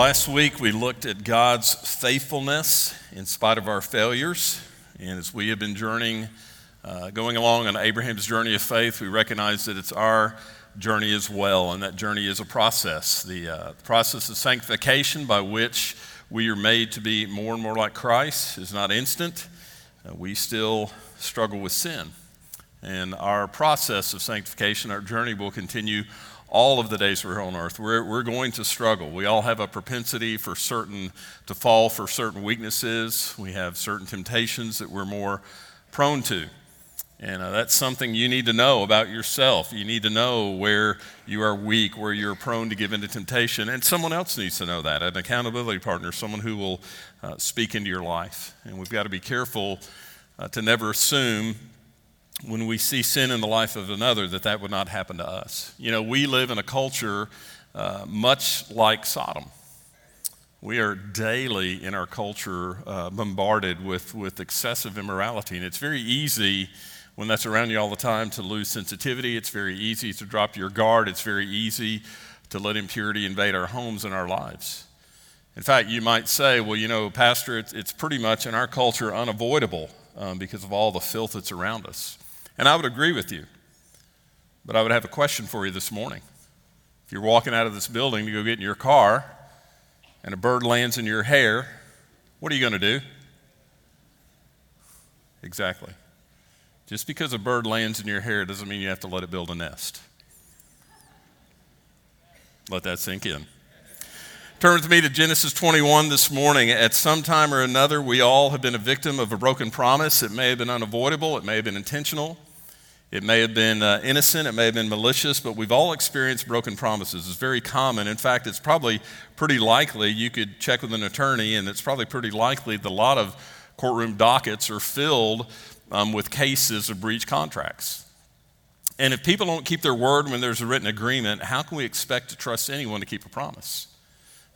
last week we looked at God's faithfulness in spite of our failures. And as we have been journeying, uh, going along on Abraham's journey of faith, we recognize that it's our journey as well. And that journey is a process the uh, process of sanctification by which we are made to be more and more like Christ is not instant. Uh, we still struggle with sin. And our process of sanctification, our journey will continue all of the days we're on earth. We're, we're going to struggle. We all have a propensity for certain, to fall for certain weaknesses. We have certain temptations that we're more prone to. And uh, that's something you need to know about yourself. You need to know where you are weak, where you're prone to give into temptation. And someone else needs to know that an accountability partner, someone who will uh, speak into your life. And we've got to be careful uh, to never assume when we see sin in the life of another that that would not happen to us. You know, we live in a culture uh, much like Sodom. We are daily in our culture uh, bombarded with, with excessive immorality, and it's very easy when that's around you all the time to lose sensitivity. It's very easy to drop your guard. It's very easy to let impurity invade our homes and our lives. In fact, you might say, well, you know, Pastor, it's, it's pretty much in our culture unavoidable um, because of all the filth that's around us. And I would agree with you. But I would have a question for you this morning. If you're walking out of this building to go get in your car and a bird lands in your hair, what are you going to do? Exactly. Just because a bird lands in your hair doesn't mean you have to let it build a nest. Let that sink in. Turn with me to Genesis 21 this morning. At some time or another, we all have been a victim of a broken promise. It may have been unavoidable, it may have been intentional. It may have been uh, innocent, it may have been malicious, but we've all experienced broken promises. It's very common. In fact, it's probably pretty likely, you could check with an attorney, and it's probably pretty likely that a lot of courtroom dockets are filled um, with cases of breach contracts. And if people don't keep their word when there's a written agreement, how can we expect to trust anyone to keep a promise?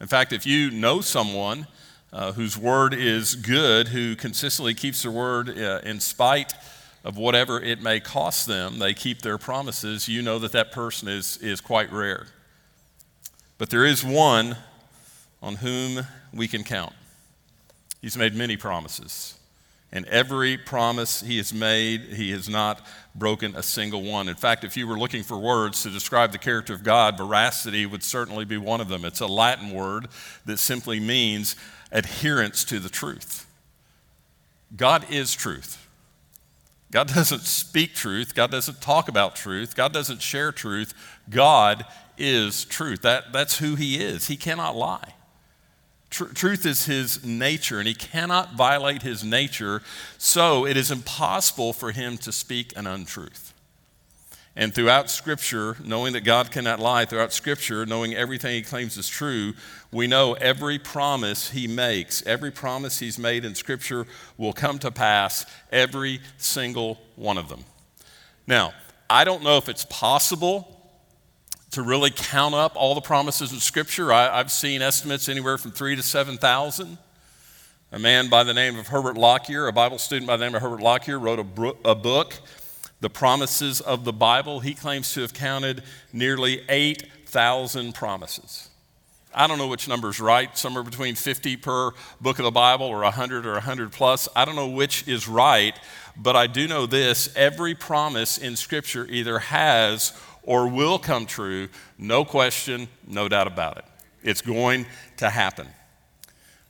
In fact, if you know someone uh, whose word is good, who consistently keeps their word uh, in spite of whatever it may cost them, they keep their promises, you know that that person is, is quite rare. But there is one on whom we can count. He's made many promises. And every promise he has made, he has not broken a single one. In fact, if you were looking for words to describe the character of God, veracity would certainly be one of them. It's a Latin word that simply means adherence to the truth. God is truth. God doesn't speak truth. God doesn't talk about truth. God doesn't share truth. God is truth. That, that's who He is. He cannot lie. Tr- truth is His nature, and He cannot violate His nature, so it is impossible for Him to speak an untruth. And throughout Scripture, knowing that God cannot lie, throughout Scripture, knowing everything He claims is true, we know every promise He makes, every promise He's made in Scripture will come to pass, every single one of them. Now, I don't know if it's possible to really count up all the promises in Scripture. I, have seen estimates anywhere from three to 7,000. A man by the name of Herbert Lockyer, a Bible student by the name of Herbert Lockyer, wrote a, bro- a book the promises of the Bible, he claims to have counted nearly 8,000 promises. I don't know which number is right, somewhere between 50 per book of the Bible or 100 or 100 plus. I don't know which is right, but I do know this every promise in Scripture either has or will come true, no question, no doubt about it. It's going to happen.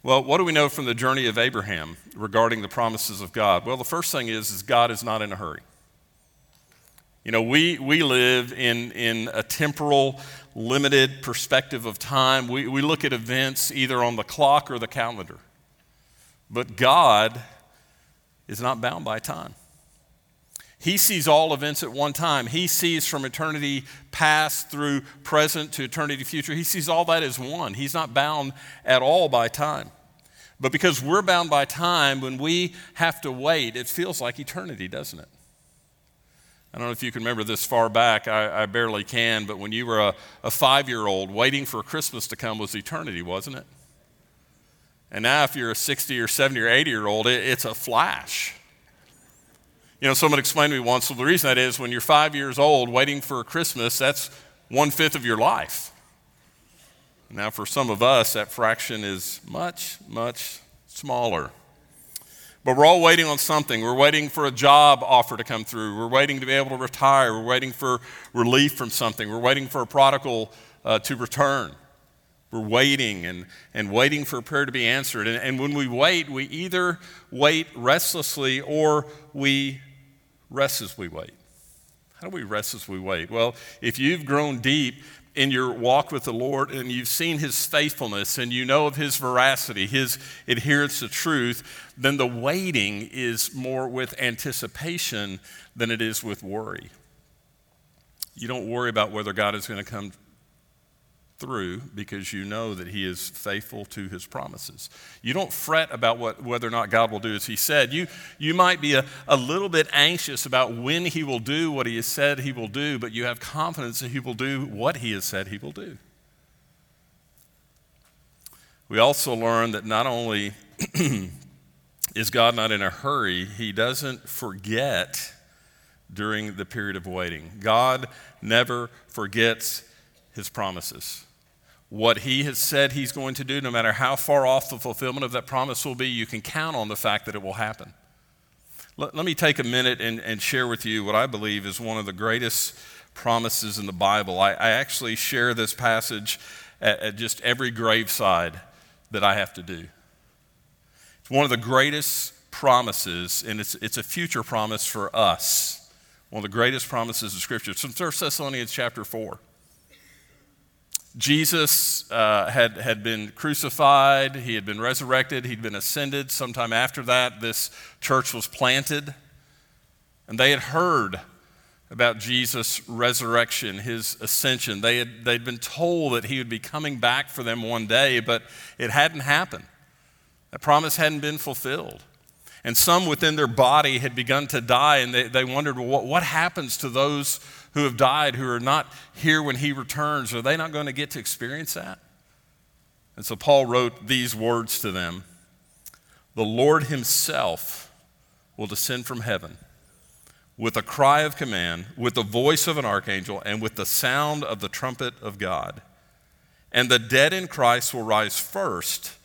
Well, what do we know from the journey of Abraham regarding the promises of God? Well, the first thing is, is God is not in a hurry. You know, we, we live in, in a temporal, limited perspective of time. We, we look at events either on the clock or the calendar. But God is not bound by time. He sees all events at one time. He sees from eternity past through present to eternity future. He sees all that as one. He's not bound at all by time. But because we're bound by time, when we have to wait, it feels like eternity, doesn't it? I don't know if you can remember this far back. I, I barely can, but when you were a, a five year old, waiting for Christmas to come was eternity, wasn't it? And now, if you're a 60 or 70 or 80 year old, it, it's a flash. You know, someone explained to me once, well, the reason that is when you're five years old, waiting for Christmas, that's one fifth of your life. Now, for some of us, that fraction is much, much smaller. But we're all waiting on something. We're waiting for a job offer to come through. We're waiting to be able to retire. We're waiting for relief from something. We're waiting for a prodigal uh, to return. We're waiting and, and waiting for a prayer to be answered. And, and when we wait, we either wait restlessly or we rest as we wait. How do we rest as we wait? Well, if you've grown deep in your walk with the Lord and you've seen his faithfulness and you know of his veracity, his adherence to truth, then the waiting is more with anticipation than it is with worry. You don't worry about whether God is going to come through because you know that he is faithful to his promises. You don't fret about what, whether or not God will do as he said. You, you might be a, a little bit anxious about when he will do what he has said he will do, but you have confidence that he will do what he has said he will do. We also learn that not only is God not in a hurry, he doesn't forget during the period of waiting. God never forgets his promises. What he has said he's going to do, no matter how far off the fulfillment of that promise will be, you can count on the fact that it will happen. Let, let me take a minute and, and, share with you what I believe is one of the greatest promises in the Bible. I, I actually share this passage at, at just every graveside that I have to do. It's one of the greatest promises, and it's, it's a future promise for us. One of the greatest promises of Scripture. It's from 1 Thessalonians chapter 4. Jesus uh, had, had been crucified, he had been resurrected, he'd been ascended. Sometime after that, this church was planted. And they had heard about Jesus' resurrection, his ascension. They had, they'd been told that he would be coming back for them one day, but it hadn't happened. That promise hadn't been fulfilled. And some within their body had begun to die, and they, they wondered, well, what, what happens to those who have died, who are not here when he returns? Are they not going to get to experience that? And so Paul wrote these words to them The Lord himself will descend from heaven with a cry of command, with the voice of an archangel, and with the sound of the trumpet of God. And the dead in Christ will rise first.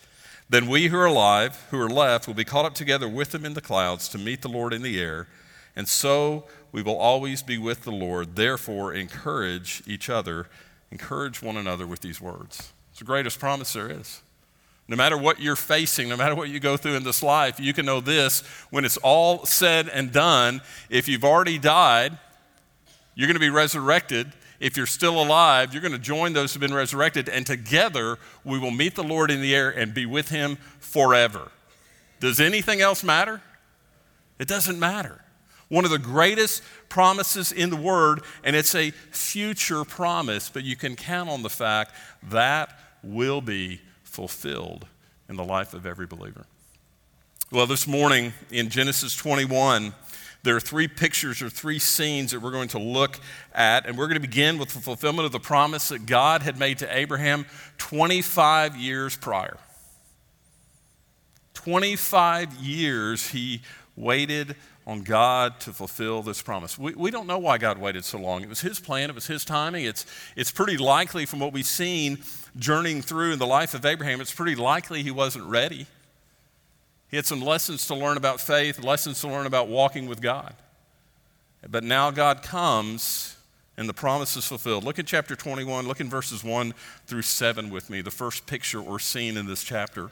Then we who are alive, who are left, will be caught up together with them in the clouds to meet the Lord in the air. And so we will always be with the Lord. Therefore, encourage each other, encourage one another with these words. It's the greatest promise there is. No matter what you're facing, no matter what you go through in this life, you can know this when it's all said and done, if you've already died, you're going to be resurrected if you're still alive, you're going to join those who've been resurrected, and together we will meet the Lord in the air and be with him forever. Does anything else matter? It doesn't matter. One of the greatest promises in the Word, and it's a future promise, but you can count on the fact that will be fulfilled in the life of every believer. Well, this morning in Genesis 21, there are three pictures or three scenes that we're going to look at, and we're going to begin with the fulfillment of the promise that God had made to Abraham 25 years prior. 25 years he waited on God to fulfill this promise. We, we don't know why God waited so long. It was His plan, it was His timing. It's, it's pretty likely, from what we've seen journeying through in the life of Abraham, it's pretty likely he wasn't ready. He had some lessons to learn about faith, lessons to learn about walking with God. But now God comes and the promise is fulfilled. Look at chapter 21, look in verses 1 through 7 with me, the first picture or scene in this chapter.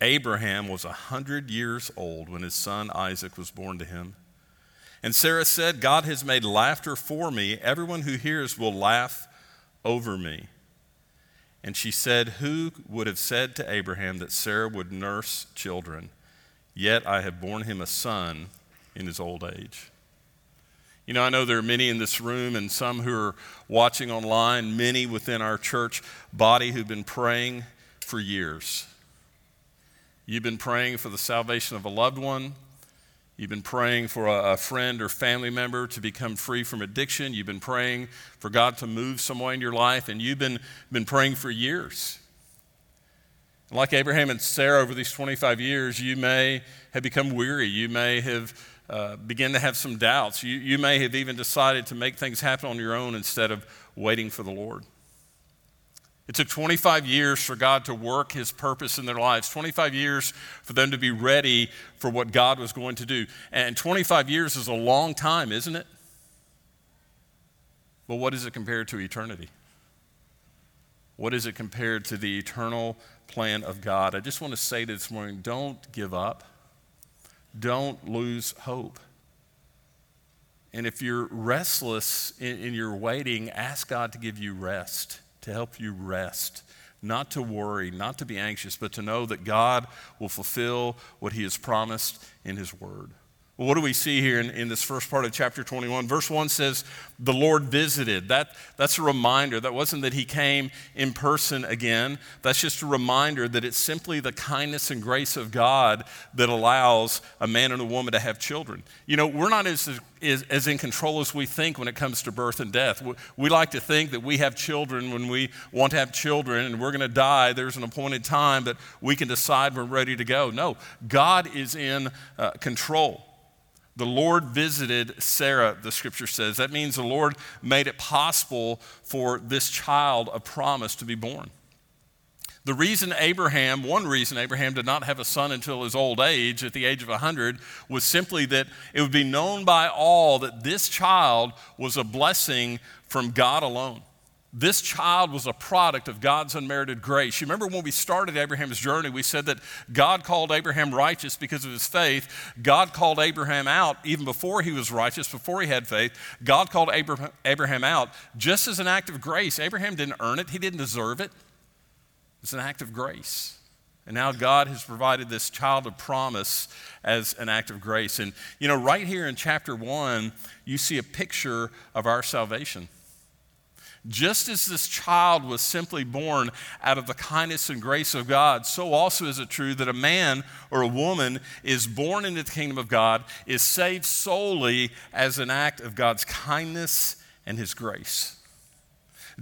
Abraham was a hundred years old when his son Isaac was born to him. And Sarah said, God has made laughter for me. Everyone who hears will laugh over me. And she said, Who would have said to Abraham that Sarah would nurse children? Yet I have borne him a son in his old age. You know, I know there are many in this room and some who are watching online, many within our church body who've been praying for years. You've been praying for the salvation of a loved one. You've been praying for a, a, friend or family member to become free from addiction. You've been praying for God to move somewhere in your life, and you've been, been praying for years. Like Abraham and Sarah over these 25 years, you may have become weary. You may have uh, begun to have some doubts. You, you may have even decided to make things happen on your own instead of waiting for the Lord. It took 25 years for God to work his purpose in their lives, 25 years for them to be ready for what God was going to do. And 25 years is a long time, isn't it? But what is it compared to eternity? What is it compared to the eternal plan of God? I just want to say this morning don't give up, don't lose hope. And if you're restless in, in your waiting, ask God to give you rest to help you rest, not to worry, not to be anxious, but to know that God will fulfill what He has promised in His Word. What do we see here in, in this first part of chapter 21? Verse 1 says, The Lord visited. That, that's a reminder. That wasn't that He came in person again. That's just a reminder that it's simply the kindness and grace of God that allows a man and a woman to have children. You know, we're not as, as, as in control as we think when it comes to birth and death. We, we like to think that we have children when we want to have children and we're going to die. There's an appointed time that we can decide we're ready to go. No, God is in uh, control. The Lord visited Sarah, the scripture says. That means the Lord made it possible for this child of promise to be born. The reason Abraham, one reason Abraham did not have a son until his old age, at the age of 100, was simply that it would be known by all that this child was a blessing from God alone. This child was a product of God's unmerited grace. You remember when we started Abraham's journey, we said that God called Abraham righteous because of his faith. God called Abraham out even before he was righteous, before he had faith. God called Abraham out just as an act of grace. Abraham didn't earn it, he didn't deserve it. It's an act of grace. And now God has provided this child of promise as an act of grace. And, you know, right here in chapter one, you see a picture of our salvation. Just as this child was simply born out of the kindness and grace of God, so also is it true that a man or a woman is born into the kingdom of God, is saved solely as an act of God's kindness and his grace.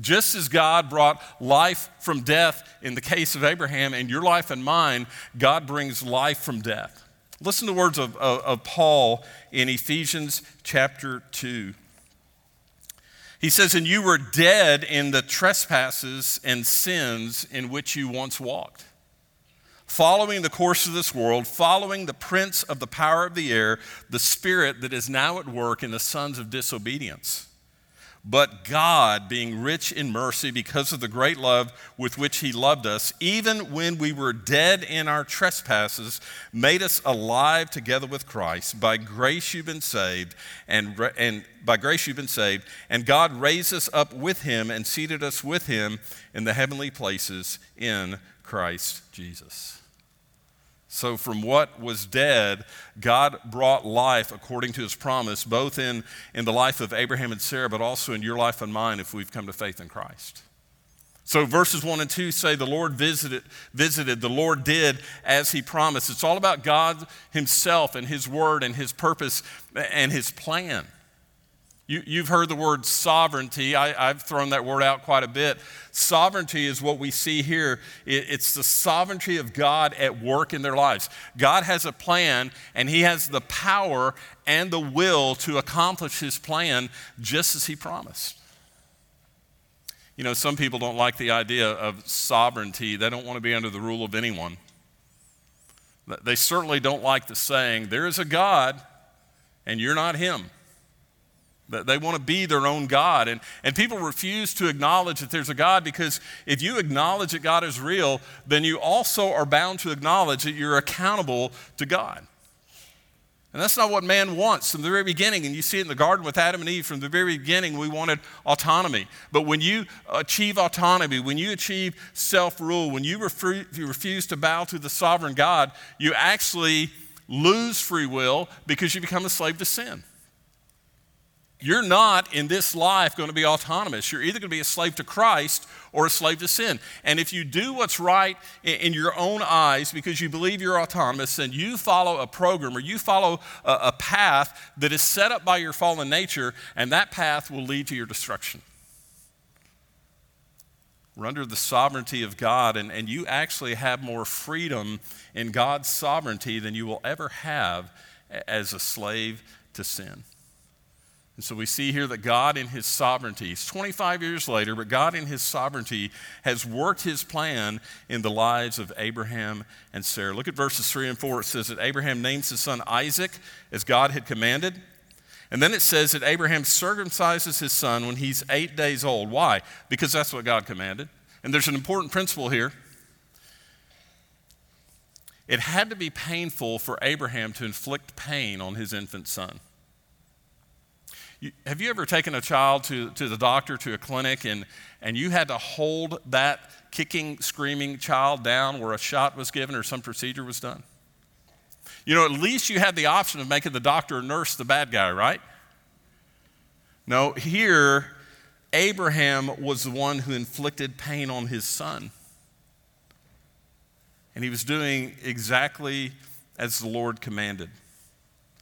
Just as God brought life from death in the case of Abraham and your life and mine, God brings life from death. Listen to the words of, of, of Paul in Ephesians chapter 2. He says, And you were dead in the trespasses and sins in which you once walked, following the course of this world, following the prince of the power of the air, the spirit that is now at work in the sons of disobedience but God, being rich in mercy because of the great love with which He loved us, even when we were dead in our trespasses, made us alive together with Christ. By grace you've been saved, and, and by grace you've been saved. And God raised us up with Him and seated us with Him in the heavenly places in Christ Jesus. So, from what was dead, God brought life according to his promise, both in, in the life of Abraham and Sarah, but also in your life and mine if we've come to faith in Christ. So, verses 1 and 2 say, The Lord visited, visited, the Lord did as he promised. It's all about God himself and his word and his purpose and his plan. You, have heard the word sovereignty. I, have thrown that word out quite a bit. Sovereignty is what we see here. It, it's the sovereignty of God at work in their lives. God has a plan, and He has the power and the will to accomplish His plan just as He promised. You know, some people don't like the idea of sovereignty, they don't want to be under the rule of anyone. They certainly don't like the saying, There is a God, and you're not Him. They want to be their own God. And, and people refuse to acknowledge that there's a God because if you acknowledge that God is real, then you also are bound to acknowledge that you're accountable to God. And that's not what man wants from the very beginning. And you see it in the garden with Adam and Eve. From the very beginning, we wanted autonomy. But when you achieve autonomy, when you achieve self rule, when you, you refuse to bow to the sovereign God, you actually lose free will because you become a slave to sin. You're not in this life going to be autonomous. You're either going to be a slave to Christ or a slave to sin. And if you do what's right in your own eyes because you believe you're autonomous and you follow a program or you follow a, path that is set up by your fallen nature, and that path will lead to your destruction. We're under the sovereignty of God, and, and you actually have more freedom in God's sovereignty than you will ever have as a slave to sin. And so we see here that God, in His sovereignty, it's 25 years later, but God, in His sovereignty, has worked His plan in the lives of Abraham and Sarah. Look at verses 3 and 4. It says that Abraham names his son Isaac as God had commanded. And then it says that Abraham circumcises his son when he's eight days old. Why? Because that's what God commanded. And there's an important principle here. It had to be painful for Abraham to inflict pain on his infant son. Have you ever taken a child to, to the doctor, to a clinic, and, and you had to hold that kicking, screaming child down where a shot was given or some procedure was done? You know, at least you had the option of making the doctor or nurse the bad guy, right? No, here, Abraham was the one who inflicted pain on his son. And he was doing exactly as the Lord commanded.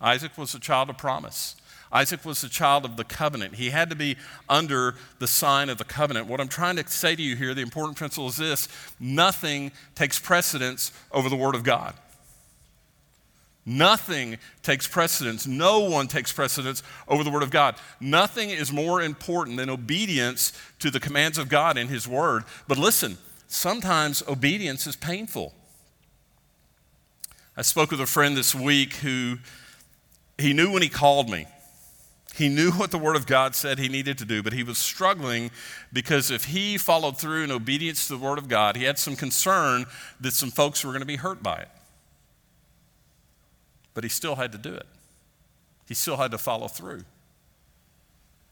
Isaac was a child of promise. Isaac was a child of the covenant. He had to be under the sign of the covenant. What I'm trying to say to you here, the important principle is this nothing takes precedence over the Word of God. Nothing takes precedence. No one takes precedence over the Word of God. Nothing is more important than obedience to the commands of God in His Word. But listen, sometimes obedience is painful. I spoke with a friend this week who he knew when he called me. He knew what the Word of God said he needed to do, but he was struggling because if he followed through in obedience to the Word of God, he had some concern that some folks were going to be hurt by it. But he still had to do it, he still had to follow through.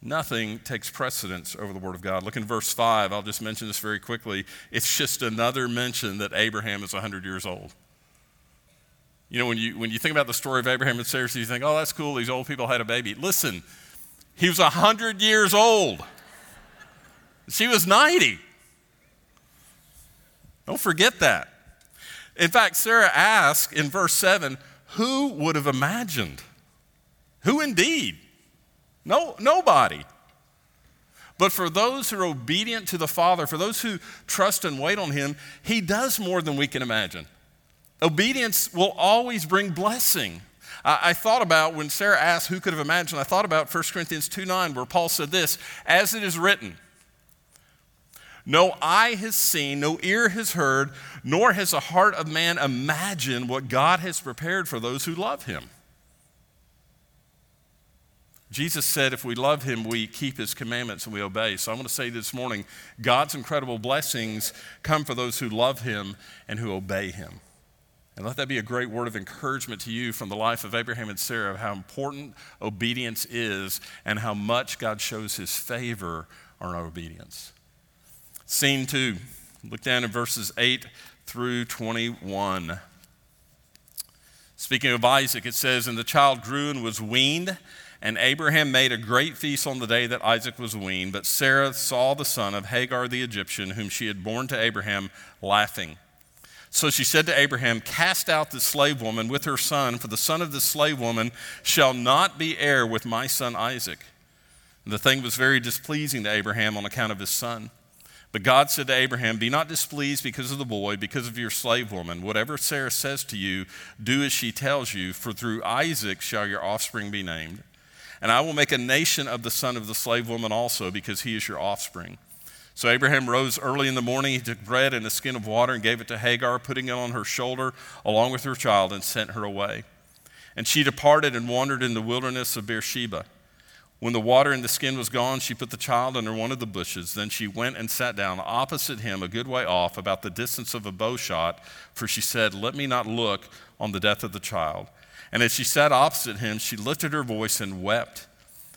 Nothing takes precedence over the Word of God. Look in verse 5. I'll just mention this very quickly. It's just another mention that Abraham is 100 years old. You know, when you, when you think about the story of Abraham and Sarah, you think, oh, that's cool. These old people had a baby. Listen, he was 100 years old. She was 90. Don't forget that. In fact, Sarah asked in verse 7 who would have imagined? Who indeed? No, nobody. But for those who are obedient to the Father, for those who trust and wait on Him, He does more than we can imagine. Obedience will always bring blessing. I, I thought about when Sarah asked who could have imagined, I thought about 1 Corinthians 2 9, where Paul said this, as it is written, no eye has seen, no ear has heard, nor has the heart of man imagined what God has prepared for those who love him. Jesus said, if we love him, we keep his commandments and we obey. So I want to say this morning God's incredible blessings come for those who love him and who obey him. And let that be a great word of encouragement to you from the life of Abraham and Sarah of how important obedience is and how much God shows his favor on our obedience. Scene two, look down in verses 8 through 21. Speaking of Isaac, it says, And the child grew and was weaned, and Abraham made a great feast on the day that Isaac was weaned. But Sarah saw the son of Hagar the Egyptian, whom she had borne to Abraham, laughing. So she said to Abraham, Cast out the slave woman with her son, for the son of the slave woman shall not be heir with my son Isaac. And the thing was very displeasing to Abraham on account of his son. But God said to Abraham, Be not displeased because of the boy, because of your slave woman. Whatever Sarah says to you, do as she tells you, for through Isaac shall your offspring be named. And I will make a nation of the son of the slave woman also, because he is your offspring. So Abraham rose early in the morning. He took bread and a skin of water and gave it to Hagar, putting it on her shoulder along with her child, and sent her away. And she departed and wandered in the wilderness of Beersheba. When the water in the skin was gone, she put the child under one of the bushes. Then she went and sat down opposite him, a good way off, about the distance of a bow shot, for she said, Let me not look on the death of the child. And as she sat opposite him, she lifted her voice and wept.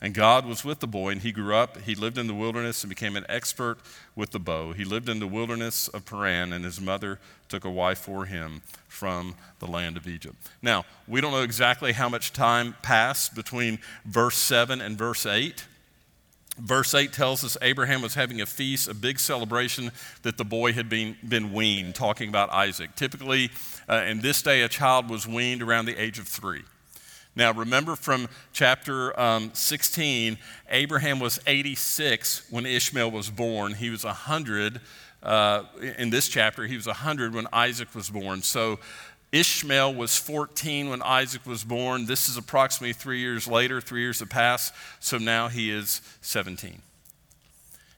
And God was with the boy, and he grew up. He lived in the wilderness and became an expert with the bow. He lived in the wilderness of Paran, and his mother took a wife for him from the land of Egypt. Now, we don't know exactly how much time passed between verse 7 and verse 8. Verse 8 tells us Abraham was having a feast, a big celebration that the boy had been, been weaned, talking about Isaac. Typically, uh, in this day, a child was weaned around the age of three. Now, remember from chapter um, 16, Abraham was 86 when Ishmael was born. He was 100 uh, in this chapter, he was 100 when Isaac was born. So Ishmael was 14 when Isaac was born. This is approximately three years later, three years have passed, so now he is 17.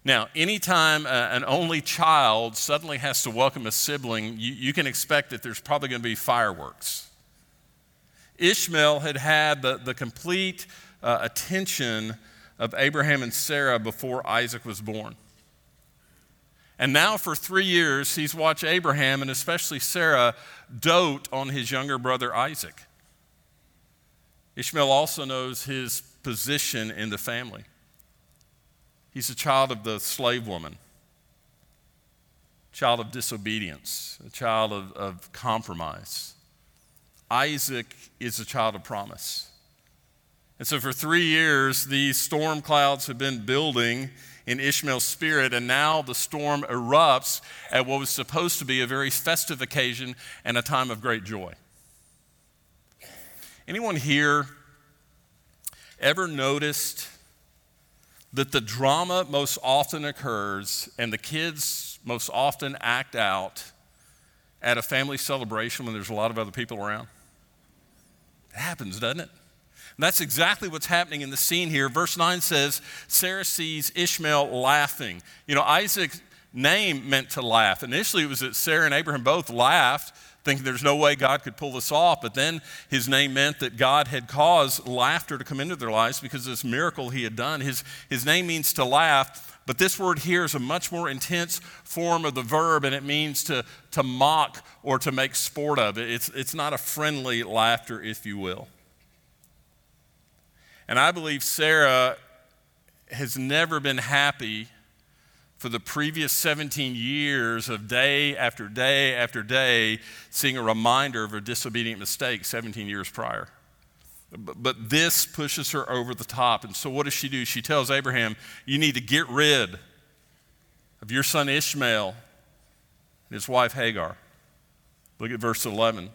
Now, anytime uh, an only child suddenly has to welcome a sibling, you, you can expect that there's probably going to be fireworks. Ishmael had had the, the complete uh, attention of Abraham and Sarah before Isaac was born. And now, for three years, he's watched Abraham and especially Sarah dote on his younger brother Isaac. Ishmael also knows his position in the family. He's a child of the slave woman, child of disobedience, a child of, of compromise. Isaac is a child of promise. And so, for three years, these storm clouds have been building in Ishmael's spirit, and now the storm erupts at what was supposed to be a very festive occasion and a time of great joy. Anyone here ever noticed that the drama most often occurs and the kids most often act out at a family celebration when there's a lot of other people around? It happens, doesn't it? And that's exactly what's happening in the scene here. Verse 9 says Sarah sees Ishmael laughing. You know, Isaac's name meant to laugh. Initially, it was that Sarah and Abraham both laughed, thinking there's no way God could pull this off. But then his name meant that God had caused laughter to come into their lives because of this miracle he had done. His, his name means to laugh. But this word here is a much more intense form of the verb, and it means to, to mock or to make sport of. It's, it's not a friendly laughter, if you will. And I believe Sarah has never been happy for the previous 17 years of day after day after day seeing a reminder of her disobedient mistake 17 years prior. But, this pushes her over the top. And so, what does she do? She tells Abraham, You need to get rid of your son Ishmael and his wife Hagar. Look at verse 11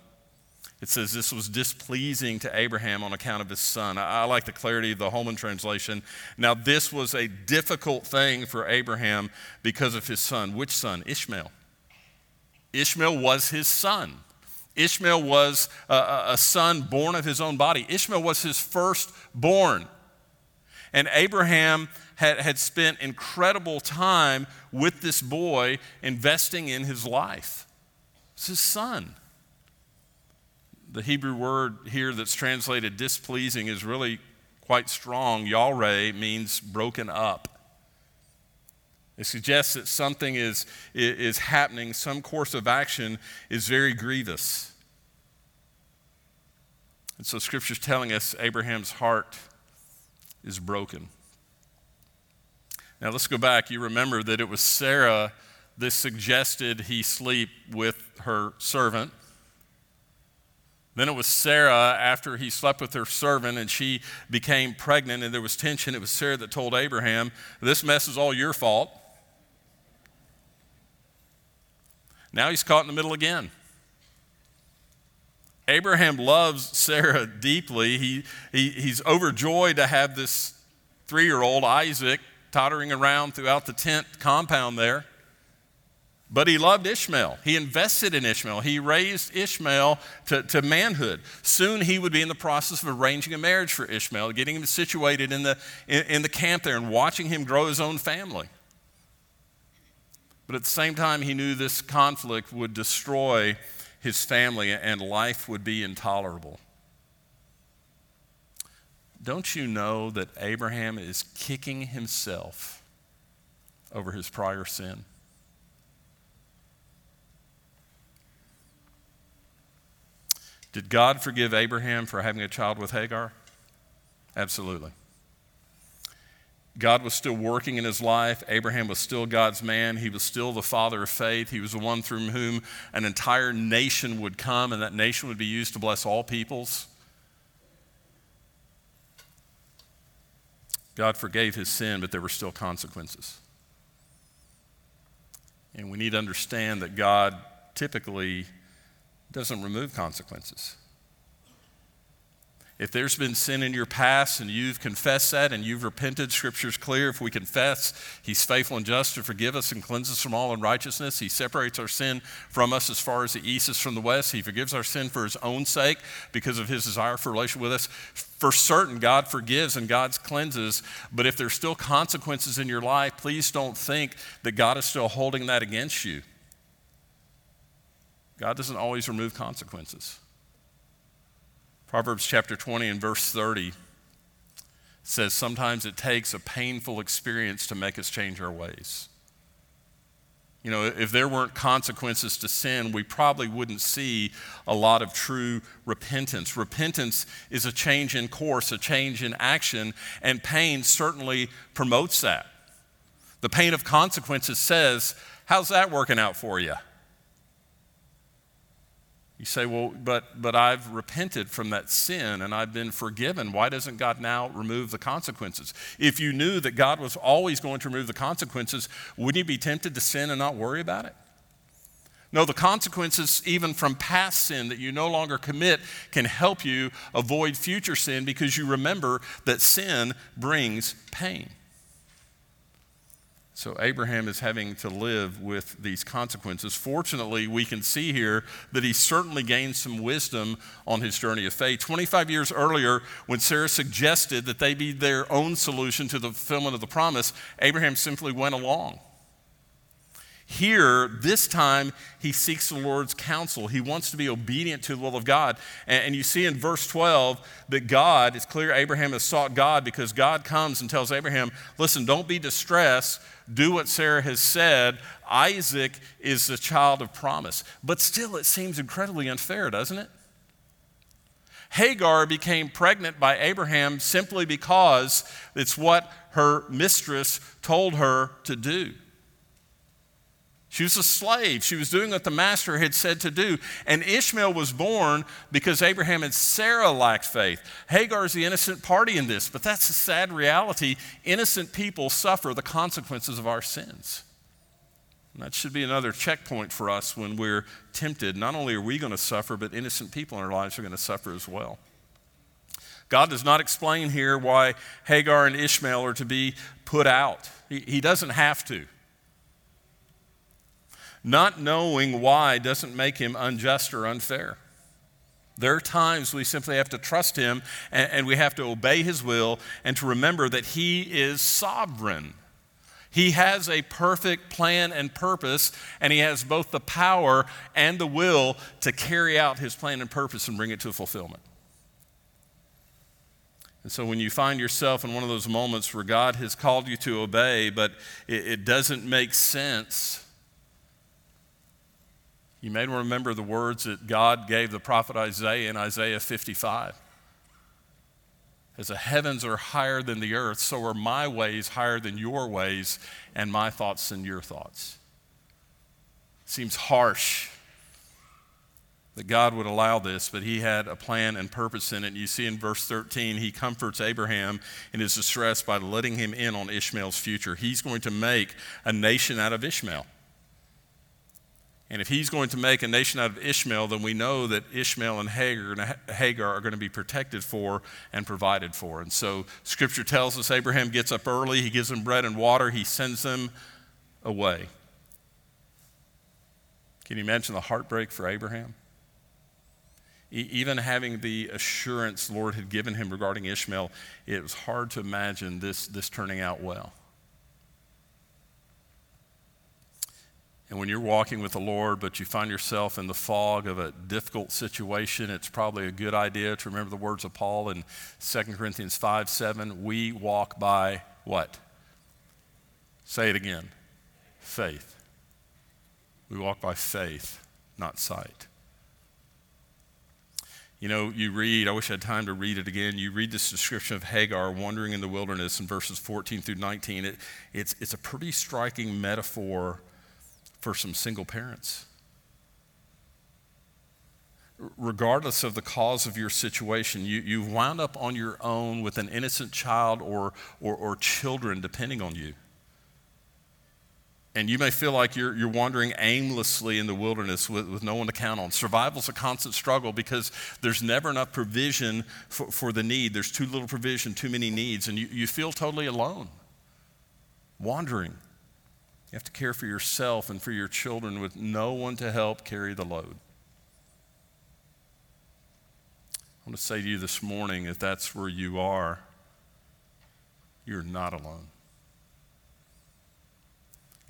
it says this was displeasing to Abraham on account of his son. I, I, like the clarity of the Holman translation. Now, this was a difficult thing for Abraham because of his son. Which son? Ishmael. Ishmael was his son. Ishmael was a, a son born of his own body. Ishmael was his firstborn. And Abraham had, had spent incredible time with this boy, investing in his life. It's his son the Hebrew word here that's translated displeasing is really quite strong. Yalre means broken up. It suggests that something is, is happening, some course of action is very grievous. And so Scripture's telling us Abraham's heart is broken. Now let's go back. You remember that it was Sarah that suggested he sleep with her servant. Then it was Sarah after he slept with her servant and she became pregnant and there was tension. It was Sarah that told Abraham, This mess is all your fault. Now he's caught in the middle again. Abraham loves Sarah deeply. He, he, he's overjoyed to have this three year old Isaac tottering around throughout the tent compound there. But he loved Ishmael. He invested in Ishmael. He raised Ishmael to, to manhood. Soon he would be in the process of arranging a marriage for Ishmael, getting him situated in the, in, in the camp there and watching him grow his own family. But at the same time, he knew this conflict would destroy his family and life would be intolerable. Don't you know that Abraham is kicking himself over his prior sin? Did God forgive Abraham for having a child with Hagar? Absolutely. God was still working in his life. Abraham was still God's man. He was still the father of faith. He was the one through whom an entire nation would come, and that nation would be used to bless all peoples. God forgave his sin, but there were still consequences. And we need to understand that God typically doesn't remove consequences. If there's been sin in your past and you've confessed that and you've repented, Scripture's clear. If we confess, He's faithful and just to forgive us and cleanse us from all unrighteousness. He separates our sin from us as far as the east is from the west. He forgives our sin for His own sake because of His desire for relation with us. For certain, God forgives and God cleanses. But if there's still consequences in your life, please don't think that God is still holding that against you. God doesn't always remove consequences. Proverbs chapter 20 and verse 30 says sometimes it takes a painful experience to make us change our ways. You know, if there weren't consequences to sin, we probably wouldn't see a lot of true repentance. Repentance is a change in course, a change in action, and pain certainly promotes that. The pain of consequences says, How's that working out for you? You say, well, but, but I've repented from that sin and I've been forgiven. Why doesn't God now remove the consequences? If you knew that God was always going to remove the consequences, wouldn't you be tempted to sin and not worry about it? No, the consequences, even from past sin that you no longer commit, can help you avoid future sin because you remember that sin brings pain. So Abraham is having to live with these consequences. Fortunately, we can see here that he certainly gained some wisdom on his journey of faith. 25 years earlier, when Sarah suggested that they be their own solution to the fulfillment of the promise, Abraham simply went along. Here, this time, he seeks the Lord's counsel. He wants to be obedient to the will of God. And, you see in verse 12 that God, it's clear Abraham has sought God because God comes and tells Abraham, listen, don't be distressed do what Sarah has said. Isaac is the child of promise. But still, it seems incredibly unfair, doesn't it? Hagar became pregnant by Abraham simply because it's what her mistress told her to do. She was a slave. She was doing what the master had said to do. And Ishmael was born because Abraham and Sarah lacked faith. Hagar is the innocent party in this, but that's a sad reality. Innocent people suffer the consequences of our sins. And that should be another checkpoint for us when we're tempted. Not only are we going to suffer, but innocent people in our lives are going to suffer as well. God does not explain here why Hagar and Ishmael are to be put out. He, he doesn't have to. Not knowing why doesn't make him unjust or unfair. There are times we simply have to trust him and, and, we have to obey his will and to remember that he is sovereign. He has a perfect plan and purpose, and he has both the power and the will to carry out his plan and purpose and bring it to fulfillment. And so when you find yourself in one of those moments where God has called you to obey, but it, it doesn't make sense, you may remember the words that God gave the prophet Isaiah in Isaiah 55. As the heavens are higher than the earth, so are my ways higher than your ways, and my thoughts than your thoughts. Seems harsh that God would allow this, but he had a plan and purpose in it. And you see in verse 13, he comforts Abraham in his distress by letting him in on Ishmael's future. He's going to make a nation out of Ishmael. And if he's going to make a nation out of Ishmael, then we know that Ishmael and Hagar, are going to be protected for and provided for. And so scripture tells us Abraham gets up early, he gives them bread and water, he sends them away. Can you imagine the heartbreak for Abraham? even having the assurance the Lord had given him regarding Ishmael, it was hard to imagine this, this turning out well. And when you're walking with the Lord, but you find yourself in the fog of a difficult situation, it's probably a good idea to remember the words of Paul in 2 Corinthians 5 7. We walk by what? Say it again faith. We walk by faith, not sight. You know, you read, I wish I had time to read it again. You read this description of Hagar wandering in the wilderness in verses 14 through 19. It, it's, it's a pretty striking metaphor for some single parents. Regardless of the cause of your situation, you, you've wound up on your own with an innocent child or, or, or children depending on you. And you may feel like you're, you're wandering aimlessly in the wilderness with, with no one to count on. Survival's a constant struggle because there's never enough provision for, for the need. There's too little provision, too many needs, and you, you feel totally alone, wandering. You have to care for yourself and for your children with no one to help carry the load. I want to say to you this morning if that's where you are, you're not alone.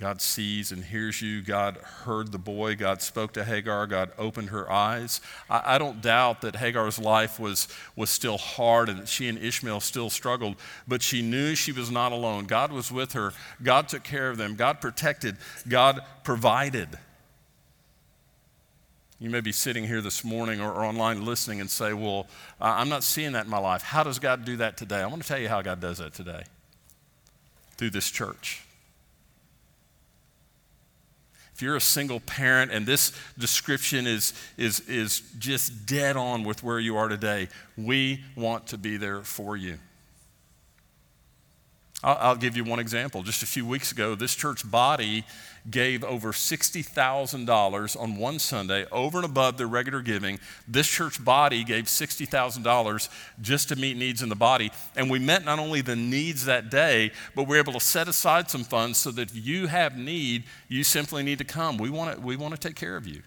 God sees and hears you. God heard the boy. God spoke to Hagar. God opened her eyes. I, I, don't doubt that Hagar's life was, was still hard and that she and Ishmael still struggled, but she knew she was not alone. God was with her. God took care of them. God protected. God provided. You may be sitting here this morning or, or online listening and say, Well, I'm not seeing that in my life. How does God do that today? I want to tell you how God does that today through this church if you're a single parent and this description is, is, is just dead on with where you are today, we want to be there for you. I'll, I'll give you one example. Just a few weeks ago, this church body gave over $60,000 on one Sunday over and above their regular giving. This church body gave $60,000 just to meet needs in the body. And we met not only the needs that day, but we are able to set aside some funds so that if you have need, you simply need to come. We want to, we want to take care of you.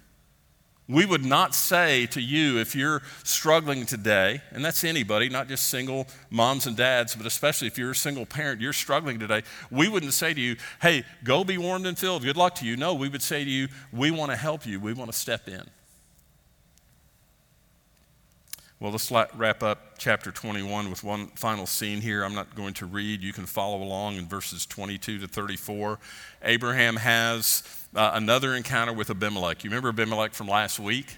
We would not say to you, if you're struggling today, and that's anybody, not just single moms and dads, but especially if you're a single parent, you're struggling today, we wouldn't say to you, hey, go be warmed and filled, good luck to you. No, we would say to you, we want to help you, we want to step in. Well, let's wrap up chapter 21 with one final scene here. I'm not going to read. You can follow along in verses 22 to 34. Abraham has uh, another encounter with Abimelech. You remember Abimelech from last week?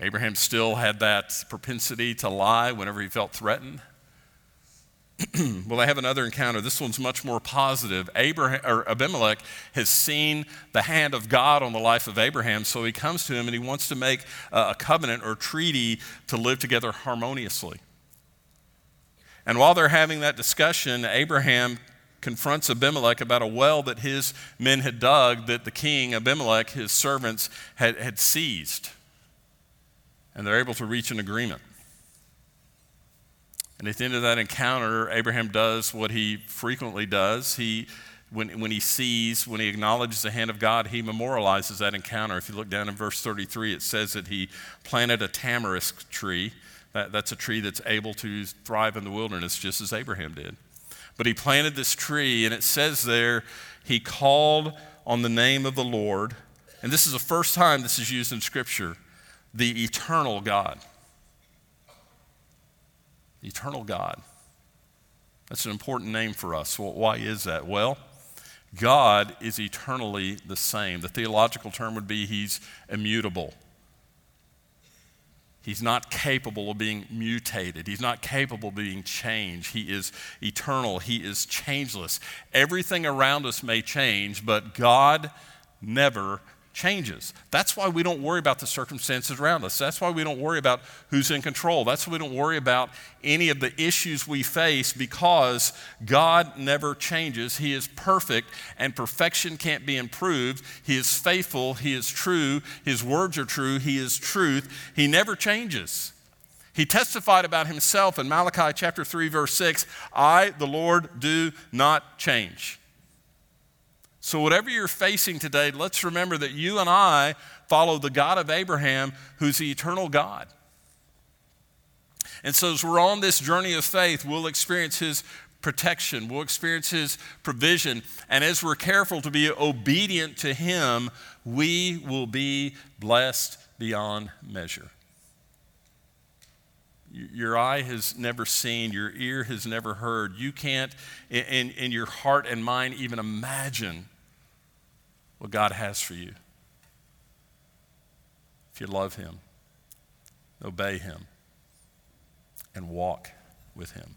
Abraham still had that propensity to lie whenever he felt threatened. well, they have another encounter. This one's much more positive. Abraham, or Abimelech has seen the hand of God on the life of Abraham, so he comes to him and he wants to make a covenant or treaty to live together harmoniously. And while they're having that discussion, Abraham confronts Abimelech about a well that his men had dug that the king, Abimelech, his servants, had, had seized. And they're able to reach an agreement. And at the end of that encounter, Abraham does what he frequently does. He, when, when he sees, when he acknowledges the hand of God, he memorializes that encounter. If you look down in verse 33, it says that he planted a tamarisk tree. That, that's a tree that's able to thrive in the wilderness, just as Abraham did. But he planted this tree, and it says there, he called on the name of the Lord. And this is the first time this is used in Scripture the eternal God The eternal God. That's an important name for us. Well, why is that? Well, God is eternally the same. The theological term would be He's immutable. He's not capable of being mutated. He's not capable of being changed. He is eternal. He is changeless. Everything around us may change, but God never changes. That's why we don't worry about the circumstances around us. That's why we don't worry about who's in control. That's why we don't worry about any of the issues we face because God never changes. He is perfect and perfection can't be improved. He is faithful. He is true. His words are true. He is truth. He never changes. He testified about himself in Malachi chapter 3 verse 6, I the Lord do not change. So, whatever you're facing today, let's remember that you and I follow the God of Abraham, who's the eternal God. And so, as we're on this journey of faith, we'll experience His protection, we'll experience His provision. And as we're careful to be obedient to Him, we will be blessed beyond measure. Your eye has never seen, your ear has never heard. You can't, in, in your heart and mind, even imagine what God has for you if you love Him obey Him, and walk with Him.